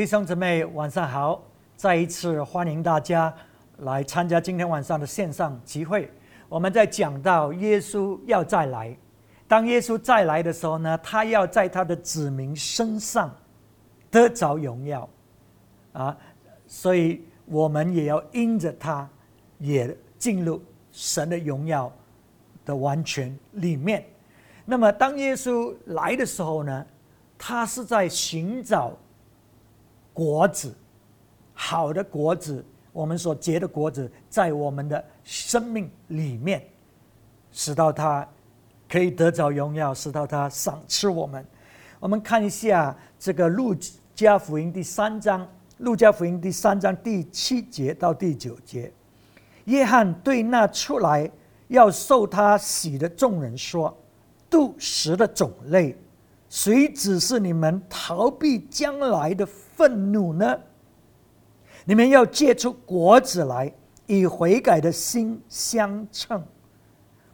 弟兄姊妹，晚上好！再一次欢迎大家来参加今天晚上的线上集会。我们在讲到耶稣要再来，当耶稣再来的时候呢，他要在他的子民身上得着荣耀啊，所以我们也要因着他，也进入神的荣耀的完全里面。那么，当耶稣来的时候呢，他是在寻找。果子，好的果子，我们所结的果子，在我们的生命里面，使到他可以得着荣耀，使到他赏赐我们。我们看一下这个路加福音第三章，路加福音第三章第七节到第九节，约翰对那出来要受他洗的众人说：“度食的种类。”谁指示你们逃避将来的愤怒呢？你们要结出果子来，以悔改的心相称。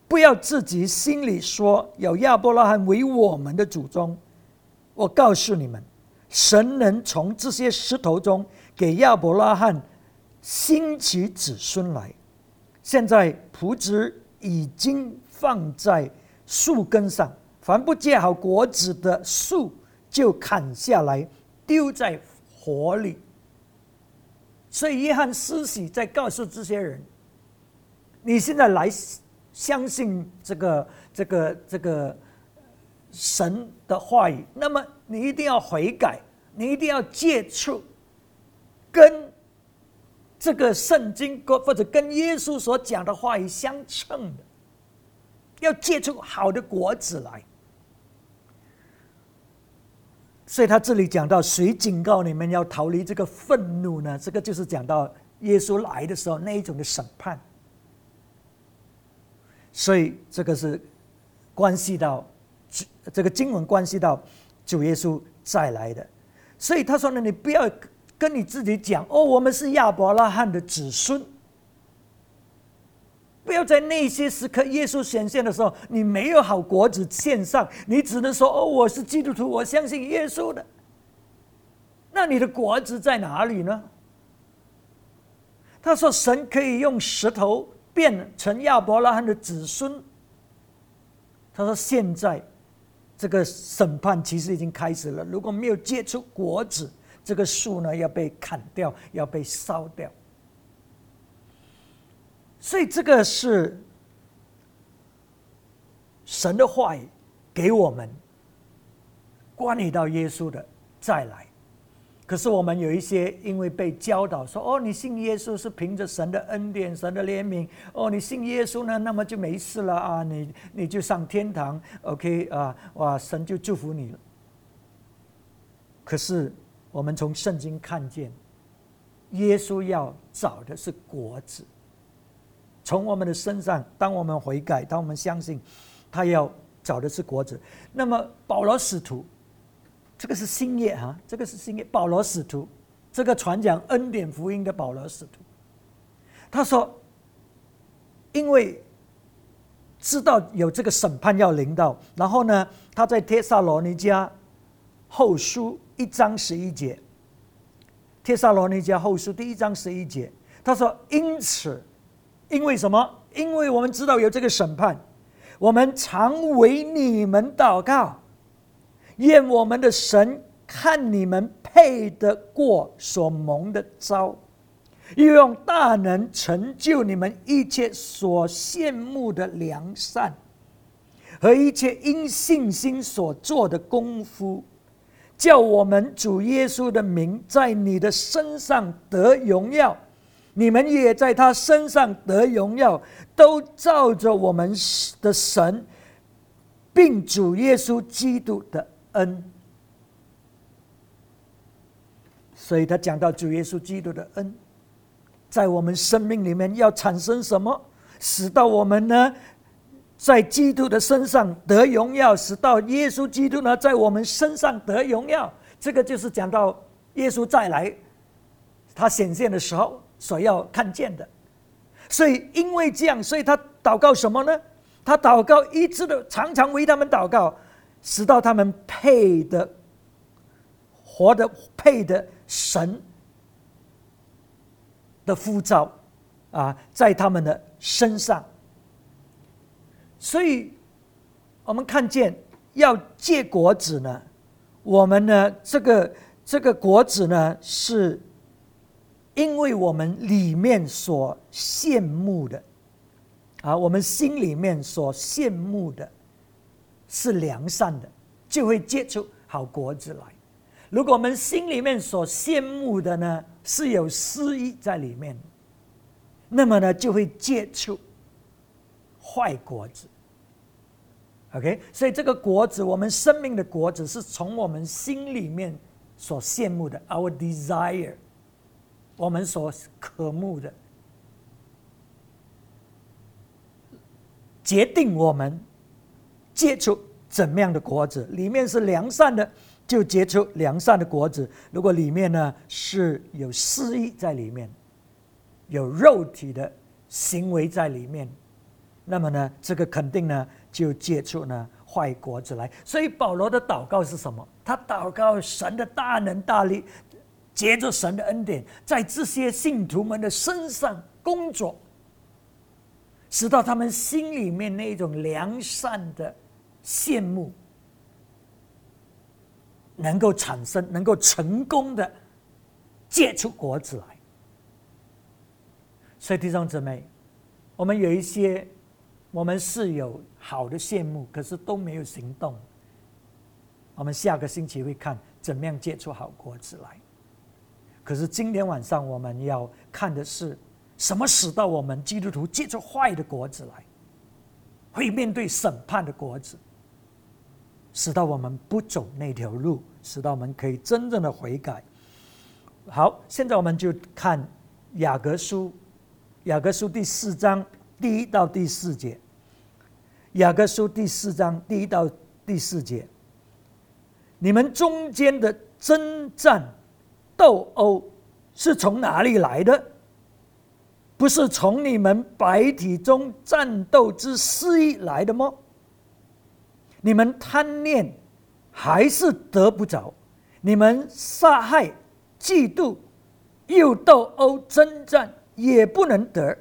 不要自己心里说有亚伯拉罕为我们的祖宗。我告诉你们，神能从这些石头中给亚伯拉罕兴起子孙来。现在仆子已经放在树根上。凡不结好果子的树，就砍下来丢在火里。所以约翰施洗在告诉这些人：你现在来相信这个、这个、这个神的话语，那么你一定要悔改，你一定要接触跟这个圣经或者跟耶稣所讲的话语相称的，要结出好的果子来。所以他这里讲到，谁警告你们要逃离这个愤怒呢？这个就是讲到耶稣来的时候那一种的审判。所以这个是关系到这个经文关系到主耶稣再来的。所以他说呢，你不要跟你自己讲哦，我们是亚伯拉罕的子孙。不要在那些时刻，耶稣显现的时候，你没有好果子献上，你只能说：“哦，我是基督徒，我相信耶稣的。”那你的果子在哪里呢？他说：“神可以用石头变成亚伯拉罕的子孙。”他说：“现在这个审判其实已经开始了，如果没有结出果子，这个树呢要被砍掉，要被烧掉。”所以这个是神的话语给我们关于到耶稣的再来。可是我们有一些因为被教导说：“哦，你信耶稣是凭着神的恩典、神的怜悯。哦，你信耶稣呢，那么就没事了啊，你你就上天堂。OK 啊，哇，神就祝福你了。”可是我们从圣经看见，耶稣要找的是果子。从我们的身上，当我们悔改，当我们相信，他要找的是果子。那么保罗使徒，这个是新业哈，这个是新业。保罗使徒，这个传讲恩典福音的保罗使徒，他说，因为知道有这个审判要临到，然后呢，他在帖撒罗尼迦后书一章十一节，帖撒罗尼迦后书第一章十一节，他说，因此。因为什么？因为我们知道有这个审判，我们常为你们祷告，愿我们的神看你们配得过所蒙的招，又用大能成就你们一切所羡慕的良善，和一切因信心所做的功夫，叫我们主耶稣的名在你的身上得荣耀。你们也在他身上得荣耀，都照着我们的神，并主耶稣基督的恩。所以他讲到主耶稣基督的恩，在我们生命里面要产生什么，使到我们呢，在基督的身上得荣耀，使到耶稣基督呢，在我们身上得荣耀。这个就是讲到耶稣再来，他显现的时候。所要看见的，所以因为这样，所以他祷告什么呢？他祷告一直的常常为他们祷告，使到他们配的活的配的神的呼召啊，在他们的身上。所以，我们看见要借果子呢，我们呢，这个这个果子呢，是因为我们里面所羡慕的啊，我们心里面所羡慕的是良善的，就会结出好果子来。如果我们心里面所羡慕的呢，是有私意在里面，那么呢，就会结出坏果子。OK，所以这个果子，我们生命的果子，是从我们心里面所羡慕的，our desire，我们所渴慕的，决定我们结出怎么样的果子。里面是良善的，就结出良善的果子；如果里面呢是有私意在里面，有肉体的行为在里面，那么呢，这个肯定呢。就结出呢坏果子来，所以保罗的祷告是什么？他祷告神的大能大力，借着神的恩典，在这些信徒们的身上工作，使到他们心里面那种良善的羡慕能够产生，能够成功的结出果子来。所以弟兄姊妹，我们有一些。我们是有好的羡慕，可是都没有行动。我们下个星期会看怎么样结出好果子来。可是今天晚上我们要看的是什么使到我们基督徒结出坏的果子来，会面对审判的果子，使到我们不走那条路，使到我们可以真正的悔改。好，现在我们就看雅各书，雅各书第四章第一到第四节。雅各书第四章第一到第四节，你们中间的征战斗殴是从哪里来的？不是从你们白体中战斗之私意来的吗？你们贪念还是得不着？你们杀害、嫉妒、又斗殴、征战也不能得。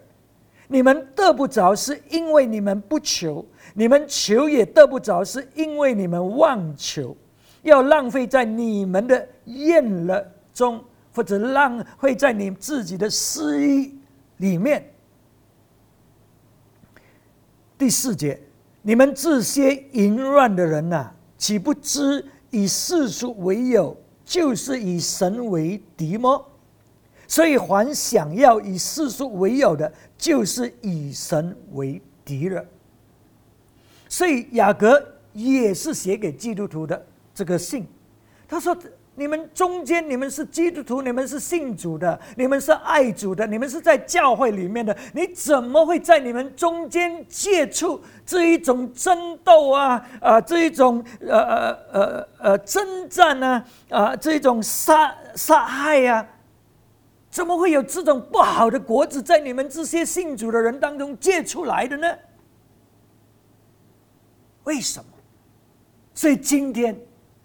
你们得不着，是因为你们不求。你们求也得不着，是因为你们妄求，要浪费在你们的厌了中，或者浪费在你自己的私意里面。第四节，你们这些淫乱的人呐，岂不知以世俗为友，就是以神为敌吗？所以，凡想要以世俗为友的，就是以神为敌人。所以雅各也是写给基督徒的这个信，他说：“你们中间，你们是基督徒，你们是信主的，你们是爱主的，你们是在教会里面的，你怎么会在你们中间借出这一种争斗啊？啊，这一种呃呃呃呃征战呢？啊，这一种杀杀害呀？怎么会有这种不好的果子在你们这些信主的人当中借出来的呢？”为什么？所以今天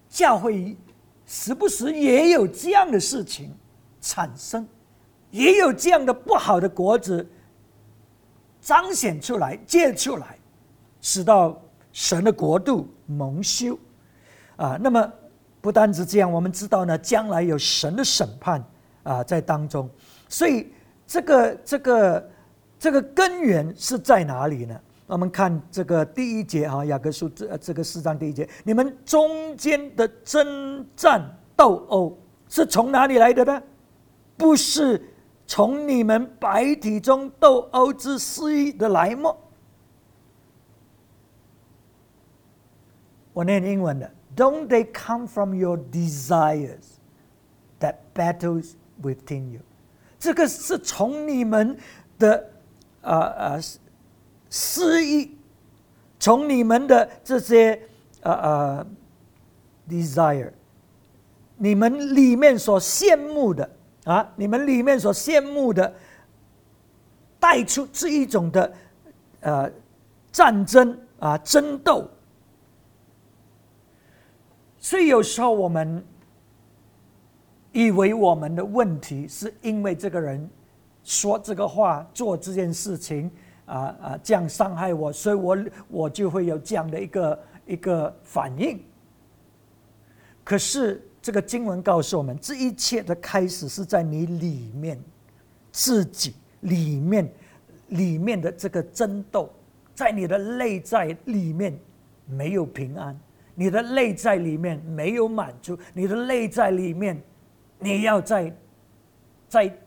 教会时不时也有这样的事情产生，也有这样的不好的果子彰显出来、借出来，使到神的国度蒙羞啊。那么不单是这样，我们知道呢，将来有神的审判啊在当中。所以这个、这个、这个根源是在哪里呢？我们看这个第一节啊，雅各书这这个四章第一节，你们中间的征战斗殴是从哪里来的呢？不是从你们白体中斗殴之私意的来吗？我念英文的，Don't they come from your desires that battles within you？这个是从你们的啊啊。私意，从你们的这些呃呃 desire，你们里面所羡慕的啊，你们里面所羡慕的，带出这一种的呃战争啊争斗。所以有时候我们以为我们的问题是因为这个人说这个话、做这件事情啊啊，这样伤害我，所以我我就会有这样的一个一个反应。可是这个经文告诉我们，这一切的开始是在你里面自己里面里面的这个争斗，在你的内在里面没有平安。你的内在里面没有满足，你的内在里面，你要在，在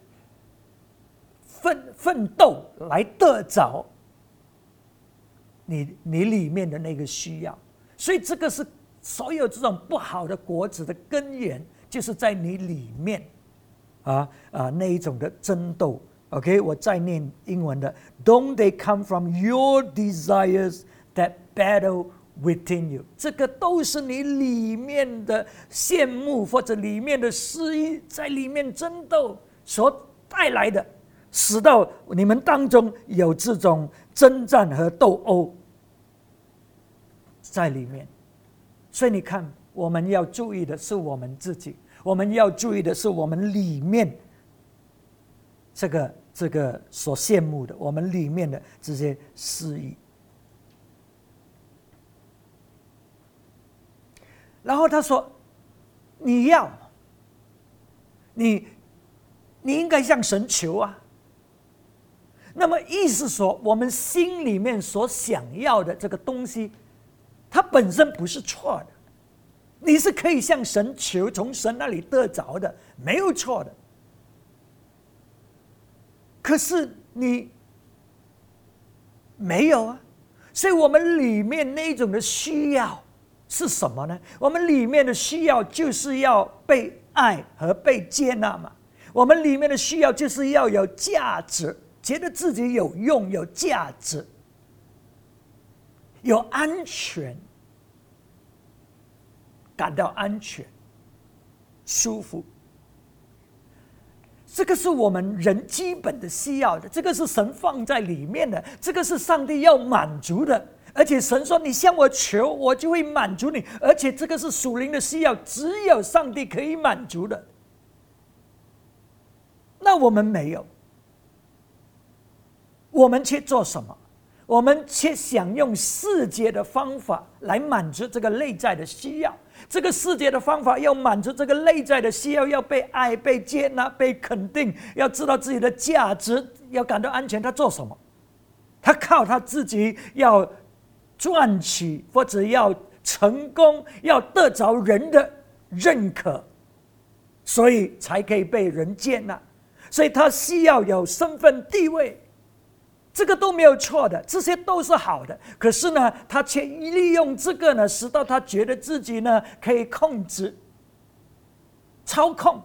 奋奋斗来得着你你里面的那个需要，所以这个是所有这种不好的果子的根源，就是在你里面，啊啊那一种的争斗。OK，我再念英文的，Don't they come from your desires that battle？Within you，这个都是你里面的羡慕或者里面的失意，在里面争斗所带来的，使到你们当中有这种征战和斗殴在里面。所以你看，我们要注意的是我们自己，我们要注意的是我们里面这个这个所羡慕的，我们里面的这些失意。然后他说：“你要，你，你应该向神求啊。那么意思说，我们心里面所想要的这个东西，它本身不是错的，你是可以向神求，从神那里得着的，没有错的。可是你没有啊，所以我们里面那种的需要。”是什么呢？我们里面的需要就是要被爱和被接纳嘛。我们里面的需要就是要有价值，觉得自己有用、有价值、有安全，感到安全、舒服。这个是我们人基本的需要的，这个是神放在里面的，这个是上帝要满足的。而且神说：“你向我求，我就会满足你。”而且这个是属灵的需要，只有上帝可以满足的。那我们没有，我们去做什么？我们却想用世界的方法来满足这个内在的需要。这个世界的方法要满足这个内在的需要，要被爱、被接纳、被肯定，要知道自己的价值，要感到安全。他做什么？他靠他自己要。赚取或者要成功，要得着人的认可，所以才可以被人接纳。所以他需要有身份地位，这个都没有错的，这些都是好的。可是呢，他却利用这个呢，使到他觉得自己呢可以控制、操控。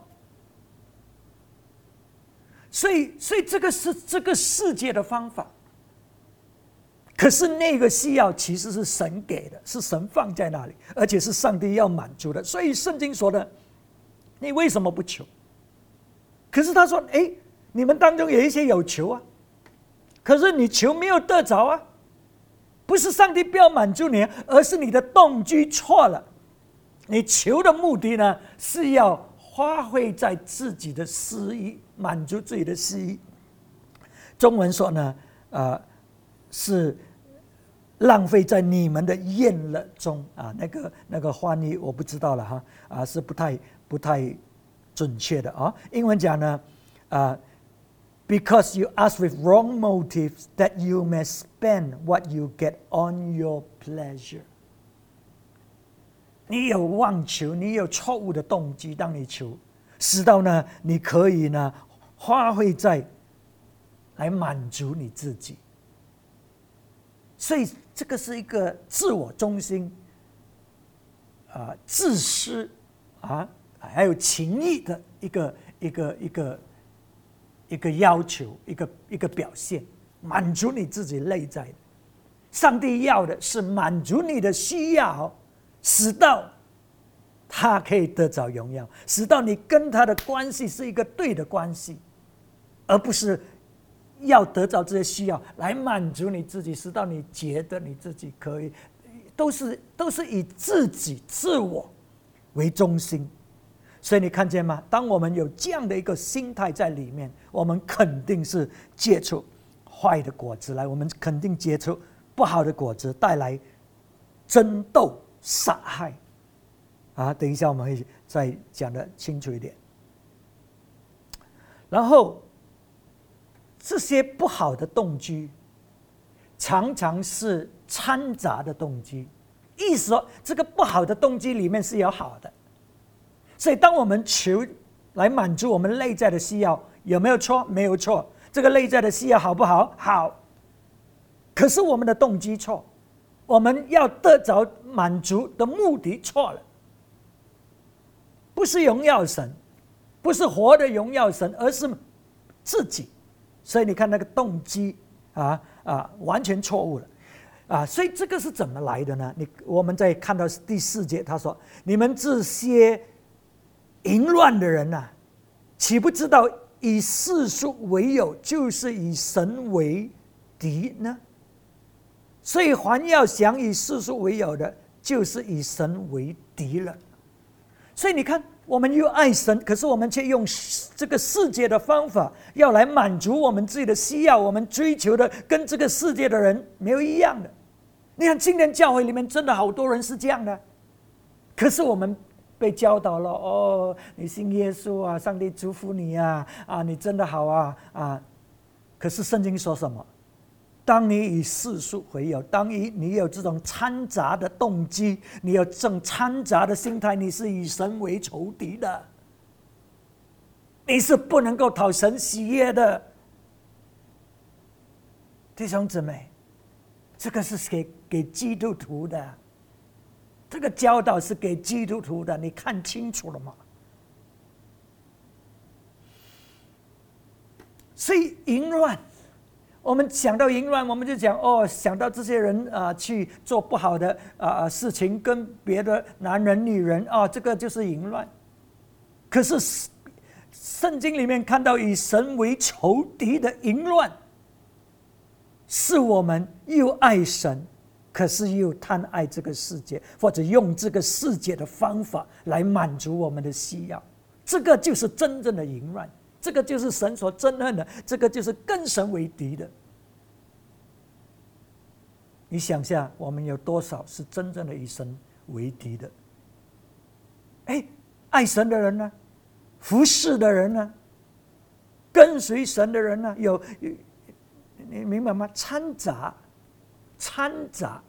所以，所以这个是这个世界的方法。可是那个需要其实是神给的，是神放在那里，而且是上帝要满足的。所以圣经说的，你为什么不求？可是他说：“哎，你们当中有一些有求啊，可是你求没有得着啊，不是上帝不要满足你，而是你的动机错了。你求的目的呢，是要花费在自己的私意，满足自己的私意。中文说呢，呃，是。”浪费在你们的宴乐中啊，那个那个翻译我不知道了哈，啊是不太不太准确的啊。英文讲呢，啊 ，because you ask with wrong motives that you may spend what you get on your pleasure。你有妄求，你有错误的动机，当你求，使到呢，你可以呢花费在来满足你自己，所以。这个是一个自我中心、啊自私啊，还有情义的一个一个一个 一个要求，一个一个表现，满足你自己内在的。上帝要的是满足你的需要，使到他可以得着荣耀，使到你跟他的关系是一个对的关系，而不是。要得到这些需要来满足你自己，使到你觉得你自己可以，都是都是以自己自我为中心，所以你看见吗？当我们有这样的一个心态在里面，我们肯定是接触坏的果子来，我们肯定接触不好的果子，带来争斗、杀害。啊，等一下我们会再讲的清楚一点。然后这些不好的动机，常常是掺杂的动机，意思说这个不好的动机里面是有好的。所以，当我们求来满足我们内在的需要，有没有错？没有错。这个内在的需要好不好？好。可是我们的动机错，我们要得着满足的目的错了。不是荣耀神，不是活的荣耀神，而是自己。所以你看那个动机啊啊，完全错误了啊！所以这个是怎么来的呢？你我们在看到第四节，他说：“你们这些。”淫乱的人呐，岂不知道以世俗为友，就是以神为敌呢？所以，凡要想以世俗为友的，就是以神为敌了。所以，你看，我们又爱神，可是我们却用这个世界的方法，要来满足我们自己的需要。我们追求的跟这个世界的人没有一样的。你看，今天教会里面真的好多人是这样的，可是我们。被教导了哦，你信耶稣啊，上帝祝福你啊，啊，你真的好啊啊！可是圣经说什么？当你以世俗为友，当你你有这种掺杂的动机，你有这种掺杂的心态，你是以神为仇敌的，你是不能够讨神喜悦的。弟兄姊妹，这个是给给基督徒的。这个教导是给基督徒的，你看清楚了吗？所以淫乱，我们想到淫乱，我们就讲哦，想到这些人啊去做不好的啊事情，跟别的男人、女人啊，这个就是淫乱。可是圣经里面看到以神为仇敌的淫乱，是我们又爱神。可是又贪爱这个世界，或者用这个世界的方法来满足我们的需要，这个就是真正的淫乱，这个就是神所憎恨的，这个就是跟神为敌的。你想下，我们有多少是真正的与神为敌的？哎，爱神的人呢？服侍的人呢？跟随神的人呢？有，你明白吗？掺杂，掺杂。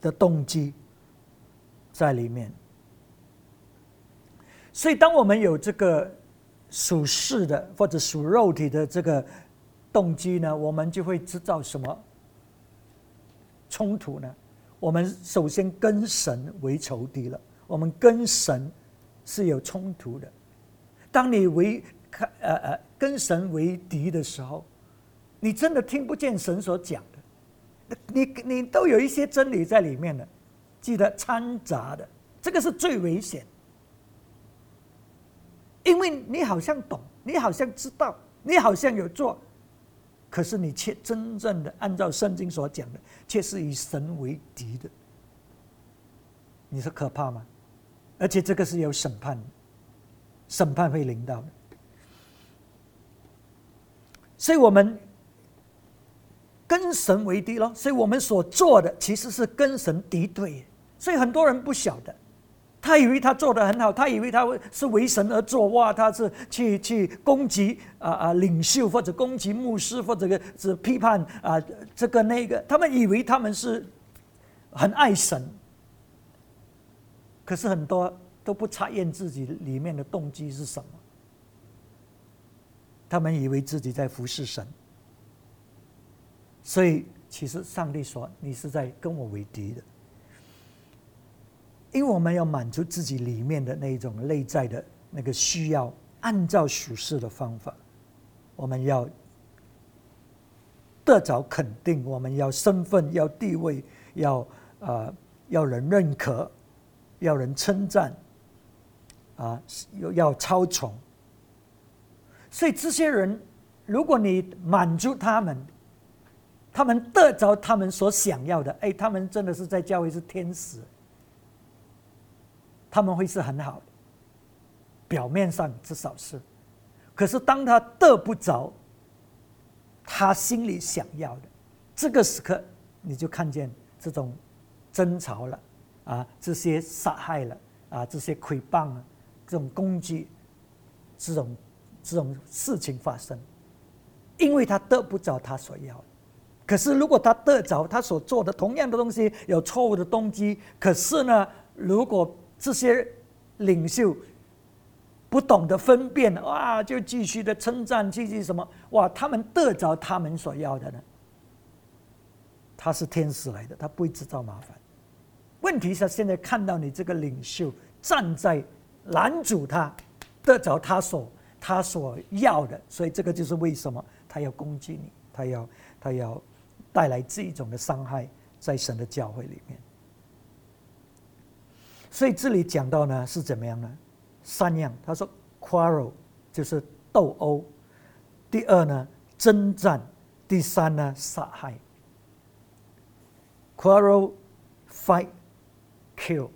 的动机在里面，所以当我们有这个属世的或者属肉体的这个动机呢，我们就会制造什么冲突呢？我们首先跟神为仇敌了，我们跟神是有冲突的。当你为呃呃跟神为敌的时候，你真的听不见神所讲。你你都有一些真理在里面的，记得掺杂的，这个是最危险，因为你好像懂，你好像知道，你好像有做，可是你却真正的按照圣经所讲的，却是以神为敌的，你说可怕吗？而且这个是有审判，审判会临到的，所以我们。跟神为敌咯，所以我们所做的其实是跟神敌对，所以很多人不晓得，他以为他做的很好，他以为他是为神而做，哇，他是去去攻击啊啊领袖或者攻击牧师或者是批判啊这个那个，他们以为他们是很爱神，可是很多都不察验自己里面的动机是什么，他们以为自己在服侍神。所以，其实上帝说：“你是在跟我为敌的，因为我们要满足自己里面的那一种内在的那个需要，按照属世的方法，我们要得着肯定，我们要身份，要地位，要啊，要人认可，要人称赞，啊，要要超宠。所以，这些人，如果你满足他们，他们得着他们所想要的，哎，他们真的是在教会是天使。他们会是很好的，表面上至少是。可是当他得不着他心里想要的这个时刻，你就看见这种争吵了啊，这些杀害了啊，这些诽谤啊，这种攻击，这种这种事情发生，因为他得不着他所要的。可是如果他得着他所做的同样的东西有错误的动机，可是呢，如果这些领袖不懂得分辨，哇，就继续的称赞，继续什么，哇，他们得着他们所要的呢？他是天使来的，他不会制造麻烦。问题是，现在看到你这个领袖站在拦阻他，得着他所他所要的，所以这个就是为什么他要攻击你，他要他要带来这种的伤害在神的教会里面。所以这里讲到呢是怎么样呢？三样，他说 quarrel 就是斗殴，第二呢征战，第三呢杀害。quarrel、fight、kill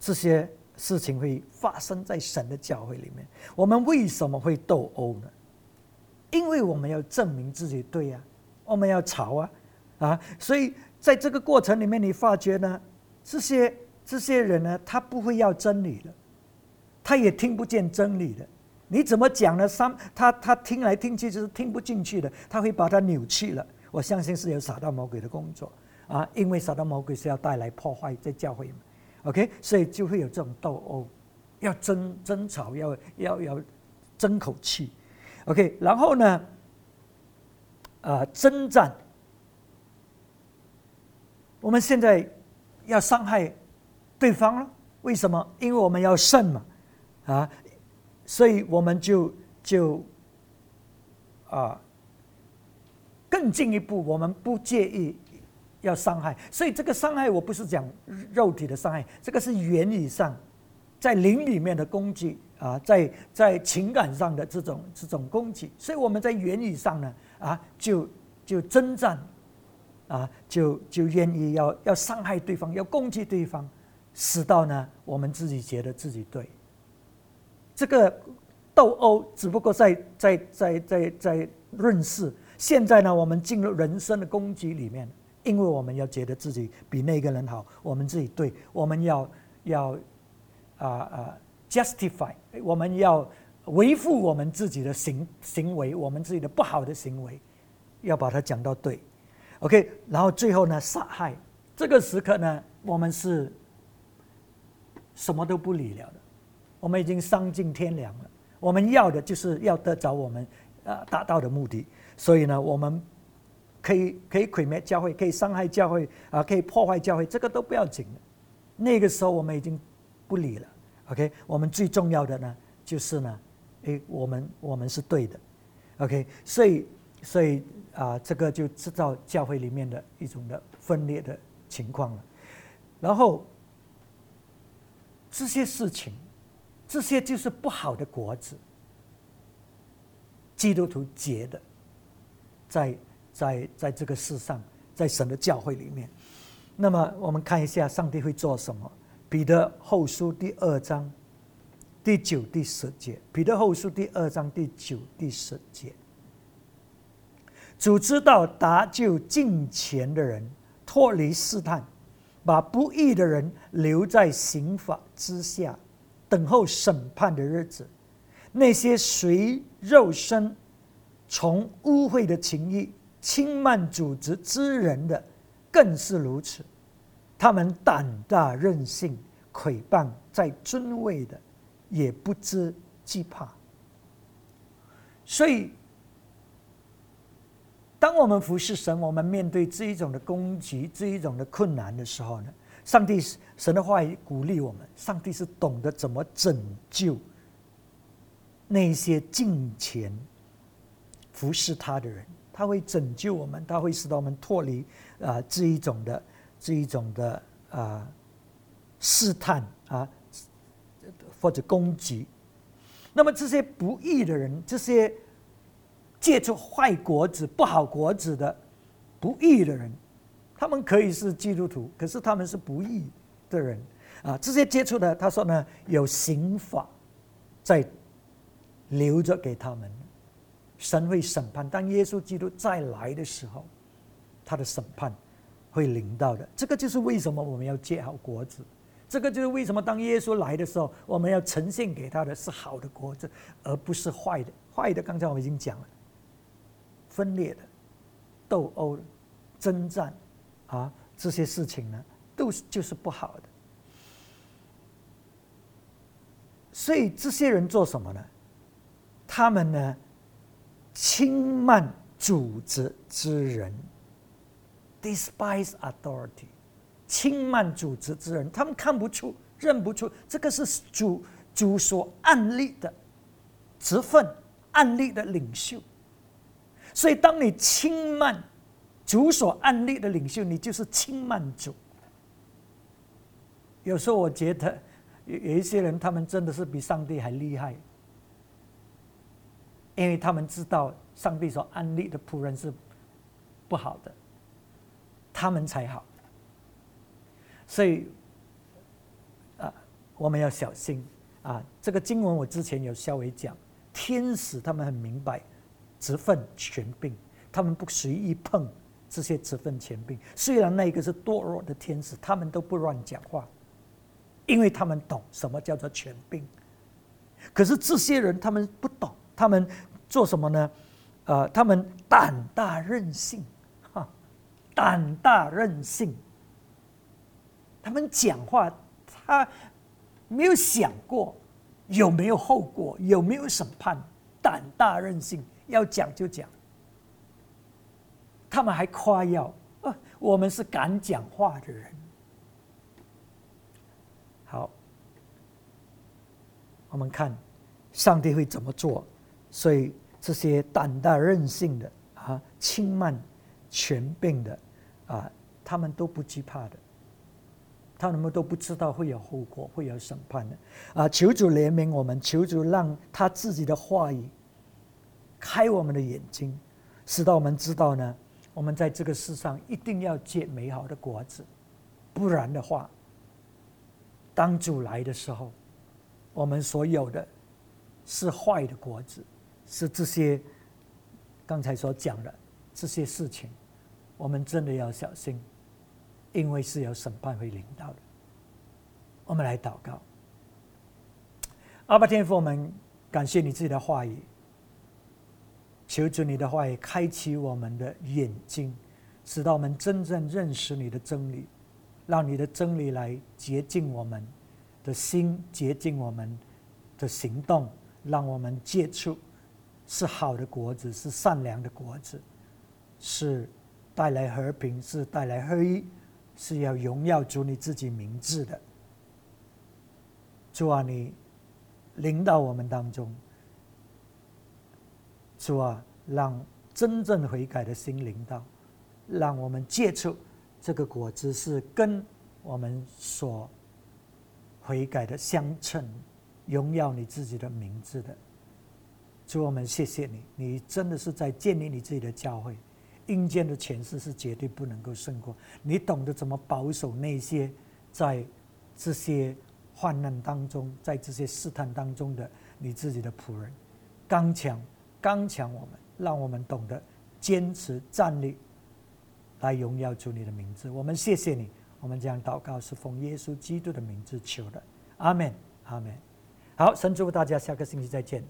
这些事情会发生在神的教会里面。我们为什么会斗殴呢？因为我们要证明自己对呀，我们要吵啊啊！所以在这个过程里面，你发觉呢，这些。这些人呢，他不会要真理的，他也听不见真理的。你怎么讲呢？三他他听来听去就是听不进去的，他会把它扭曲了。我相信是有撒旦魔鬼的工作啊，因为撒旦魔鬼是要带来破坏在教会嘛。OK，所以就会有这种斗殴，要争争吵，要要要争口气。OK，然后呢，啊，征战，我们现在要伤害。对方了，为什么？因为我们要胜嘛，啊，所以我们就就啊更进一步，我们不介意要伤害。所以这个伤害，我不是讲肉体的伤害，这个是言语上，在灵里面的攻击啊，在在情感上的这种这种攻击。所以我们在言语上呢，啊，就就征战，啊，就就愿意要要伤害对方，要攻击对方。使到呢，我们自己觉得自己对。这个斗殴只不过在在在在在润饰。现在呢，我们进入人生的攻击里面，因为我们要觉得自己比那个人好，我们自己对，我们要要啊啊 justify，我们要维护我们自己的行行为，我们自己的不好的行为，要把它讲到对。OK，然后最后呢，杀害。这个时刻呢，我们是。什么都不理了的，我们已经丧尽天良了。我们要的就是要得着我们啊达到的目的。所以呢，我们可以可以毁灭教会，可以伤害教会啊，可以破坏教会，这个都不要紧的。那个时候我们已经不理了。OK，我们最重要的呢，就是呢，诶，我们我们是对的。OK，所以所以啊，这个就制造教会里面的一种的分裂的情况了。然后。这些事情，这些就是不好的果子。基督徒结的，在在在这个世上，在神的教会里面。那么，我们看一下上帝会做什么。彼得后书第二章第九、第十节。彼得后书第二章第九、第十节。主知道搭救近前的人，脱离试探。把不义的人留在刑法之下，等候审判的日子；那些随肉身从污秽的情欲轻慢组织之人的，更是如此。他们胆大任性，诽谤在尊位的，也不知惧怕。所以。当我们服侍神，我们面对这一种的攻击、这一种的困难的时候呢，上帝神的话语鼓励我们。上帝是懂得怎么拯救那些敬虔服侍他的人，他会拯救我们，他会使到我们脱离啊这一种的这一种的啊试探啊或者攻击。那么这些不义的人，这些。借出坏果子、不好果子的不义的人，他们可以是基督徒，可是他们是不义的人啊，这些接触的，他说呢，有刑法在留着给他们，神会审判。当耶稣基督再来的时候，他的审判会临到的。这个就是为什么我们要借好果子。这个就是为什么当耶稣来的时候，我们要呈现给他的是好的国子，而不是坏的。坏的，刚才我已经讲了，分裂的、斗殴、征战啊，这些事情呢，都是就是不好的。所以这些人做什么呢？他们呢，轻慢主子之人，despise authority。轻慢主子之人，他们看不出、认不出，这个是主主所案例的职分、案例的领袖。所以，当你轻慢主所案例的领袖，你就是轻慢主。有时候我觉得有有一些人，他们真的是比上帝还厉害，因为他们知道上帝所安立的仆人是不好的，他们才好。所以，啊，我们要小心啊！这个经文我之前有稍微讲，天使他们很明白职分权柄，他们不随意碰这些职分权柄。虽然那个是堕落的天使，他们都不乱讲话，因为他们懂什么叫做权柄。可是这些人他们不懂，他们做什么呢？呃，他们胆大任性，哈，胆大任性。他们讲话，他没有想过有没有后果，有没有审判，胆大任性，要讲就讲。他们还夸耀啊，我们是敢讲话的人。好，我们看上帝会怎么做。所以这些胆大任性的啊，轻慢权柄的啊，他们都不惧怕的。他们都不知道会有后果，会有审判的啊！求主怜悯我们，求主让他自己的话语开我们的眼睛，使到我们知道呢，我们在这个世上一定要结美好的果子，不然的话，当主来的时候，我们所有的是坏的果子，是这些刚才所讲的这些事情，我们真的要小心。因为是有审判会领导的，我们来祷告。阿爸天父，我们感谢你自己的话语，求主你的话语开启我们的眼睛，使到我们真正认识你的真理，让你的真理来洁净我们的心，洁净我们的行动，让我们接触是好的果子，是善良的果子，是带来和平，是带来黑。是要荣耀主你自己名字的，主啊，你领导我们当中，主啊，让真正悔改的心领导，让我们接触这个果子是跟我们所悔改的相称，荣耀你自己的名字的。主，我们谢谢你，你真的是在建立你自己的教会。阴间的权势是绝对不能够胜过你，懂得怎么保守那些在这些患难当中，在这些试探当中的你自己的仆人，刚强，刚强我们，让我们懂得坚持站立，来荣耀主你的名字。我们谢谢你，我们将祷告是奉耶稣基督的名字求的，阿门，阿门。好，神祝福大家，下个星期再见。